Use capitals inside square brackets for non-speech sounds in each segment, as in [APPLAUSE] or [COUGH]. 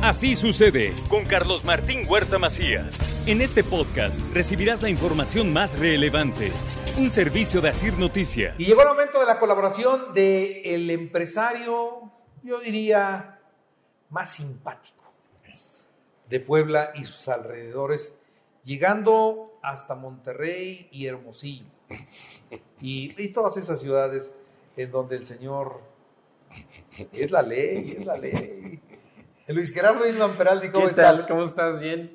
Así sucede con Carlos Martín Huerta Macías. En este podcast recibirás la información más relevante. Un servicio de Asir Noticias. Y llegó el momento de la colaboración del el empresario, yo diría, más simpático de Puebla y sus alrededores, llegando hasta Monterrey y Hermosillo. Y, y todas esas ciudades en donde el Señor es la ley, es la ley. Luis Gerardo Ilman Peraldi, ¿cómo ¿Qué tal? estás? ¿Cómo estás? Bien.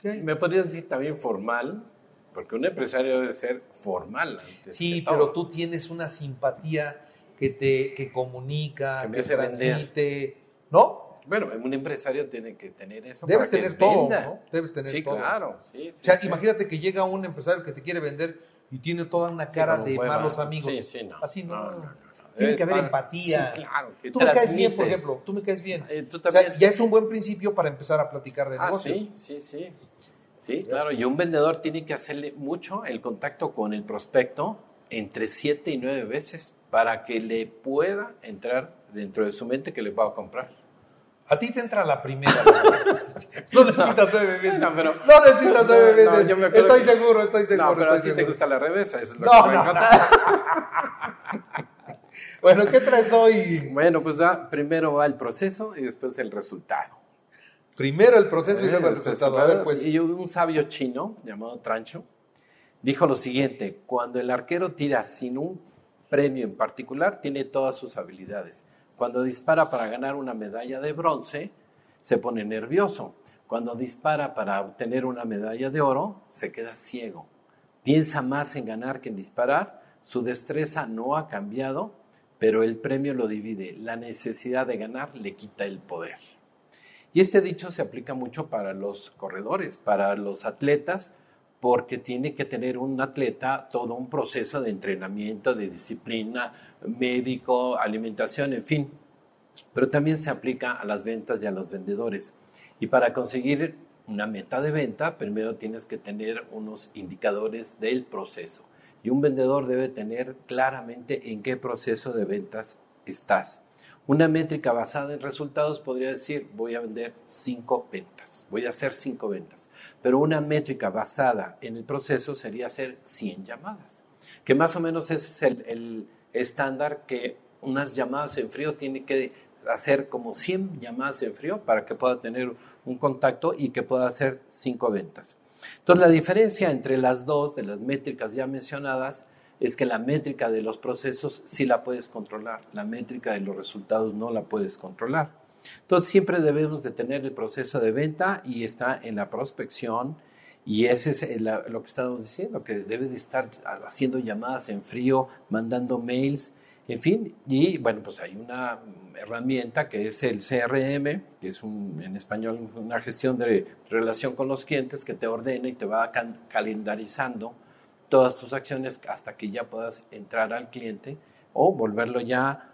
¿Qué? ¿Me podrías decir también formal? Porque un empresario debe ser formal. antes Sí, que todo. pero tú tienes una simpatía que te que comunica, Que que, transmite, ¿no? Bueno, un empresario tiene que tener eso. Debes para que tener todo, venda. ¿no? Debes tener sí, todo. claro. Sí, O sea, sí, imagínate que llega un empresario que te quiere vender y tiene toda una cara de hueva. malos amigos. Sí, sí, no. Así no. No, no, no, Tiene que haber empatía. Sí, claro. que Tú me caes bien, por ejemplo. Tú me caes bien. Eh, tú O sea, también. ya es un buen principio para empezar a platicar de Ah, negocios. sí, sí, sí. Sí, claro. Y un vendedor tiene que hacerle mucho el contacto con el prospecto entre siete y nueve veces para que le pueda entrar dentro de su mente que le va a comprar. A ti te entra la primera. [LAUGHS] no necesitas nueve veces. No, pero- no necesitas nueve No, no, veces. acuerdo estoy que- seguro, estoy seguro. no, pero a ti te gusta la revesa, eso es lo No, que me no. [LAUGHS] [LAUGHS] Bueno, ¿qué traes hoy? Bueno, pues ya primero va el proceso y después el resultado. Primero el proceso y luego el El resultado. A ver, pues. Y un sabio chino llamado Trancho dijo lo siguiente, cuando el arquero tira sin un premio en particular, tiene todas sus habilidades. Cuando dispara para ganar una medalla de bronce, se pone nervioso. Cuando dispara para obtener una medalla de oro, se queda ciego. Piensa más en ganar que en disparar. Su destreza no ha cambiado, pero el premio lo divide. La necesidad de ganar le quita el poder. Y este dicho se aplica mucho para los corredores, para los atletas, porque tiene que tener un atleta todo un proceso de entrenamiento, de disciplina, médico, alimentación, en fin. Pero también se aplica a las ventas y a los vendedores. Y para conseguir una meta de venta, primero tienes que tener unos indicadores del proceso. Y un vendedor debe tener claramente en qué proceso de ventas estás. Una métrica basada en resultados podría decir, voy a vender cinco ventas, voy a hacer cinco ventas. Pero una métrica basada en el proceso sería hacer 100 llamadas, que más o menos es el, estándar que unas llamadas en frío tiene que hacer como 100 llamadas en frío para que pueda tener un contacto y que pueda hacer cinco ventas. Entonces, la diferencia entre las dos de las métricas ya mencionadas es que la métrica de los procesos sí la puedes controlar, la métrica de los resultados no la puedes controlar. Entonces, siempre debemos de tener el proceso de venta y está en la prospección y ese es lo que estamos diciendo, que debe de estar haciendo llamadas en frío, mandando mails, en fin, y bueno, pues hay una herramienta que es el CRM, que es un, en español una gestión de relación con los clientes que te ordena y te va calendarizando todas tus acciones hasta que ya puedas entrar al cliente o volverlo ya,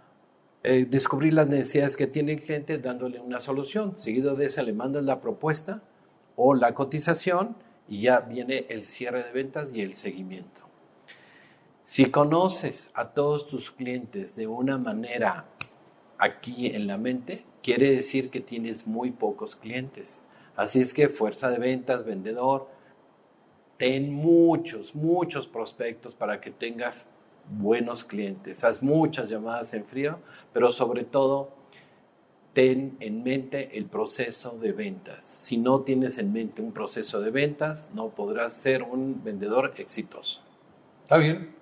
eh, descubrir las necesidades que tiene el cliente dándole una solución. Seguido de esa le mandas la propuesta o la cotización y ya viene el cierre de ventas y el seguimiento. Si conoces a todos tus clientes de una manera aquí en la mente, quiere decir que tienes muy pocos clientes. Así es que fuerza de ventas, vendedor, ten muchos, muchos prospectos para que tengas buenos clientes. Haz muchas llamadas en frío, pero sobre todo ten en mente el proceso de ventas. Si no tienes en mente un proceso de ventas, no podrás ser un vendedor exitoso. Está bien.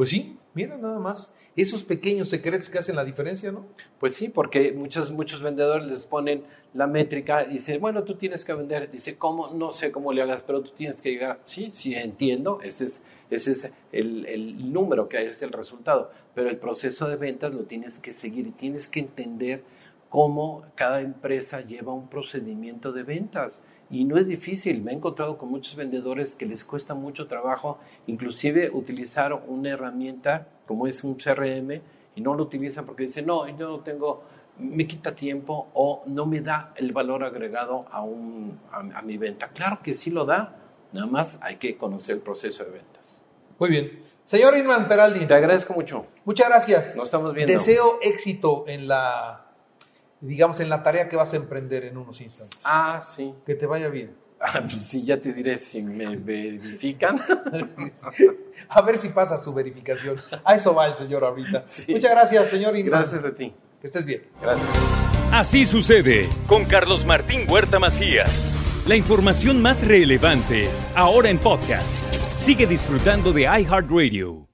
Pues sí, mira nada más. Esos pequeños secretos que hacen la diferencia, ¿no? Pues sí, porque muchos, muchos vendedores les ponen la métrica y dicen, bueno, tú tienes que vender. Dice, ¿cómo? No sé cómo le hagas, pero tú tienes que llegar. Sí, sí, entiendo. Ese es, ese es el, el número que es el resultado. Pero el proceso de ventas lo tienes que seguir y tienes que entender cómo cada empresa lleva un procedimiento de ventas. Y no es difícil. Me he encontrado con muchos vendedores que les cuesta mucho trabajo, inclusive utilizar una herramienta como es un CRM y no lo utilizan porque dicen, no, yo no tengo, me quita tiempo o no me da el valor agregado a, un, a, a mi venta. Claro que sí lo da, nada más hay que conocer el proceso de ventas. Muy bien. Señor Inman Peraldi, Te agradezco mucho. muchas gracias. Nos estamos viendo. Deseo éxito en la digamos, en la tarea que vas a emprender en unos instantes. Ah, sí. Que te vaya bien. [LAUGHS] Ah, pues sí, ya te diré si me verifican. [LAUGHS] a ver si pasa su verificación. A eso va el señor ahorita. [LAUGHS] Sí. Muchas gracias, señor Inman. Gracias a ti. Que estés bien. Gracias. Así sucede con Carlos Martín Huerta Macías. La información más relevante, ahora en podcast. Sigue disfrutando de iHeartRadio.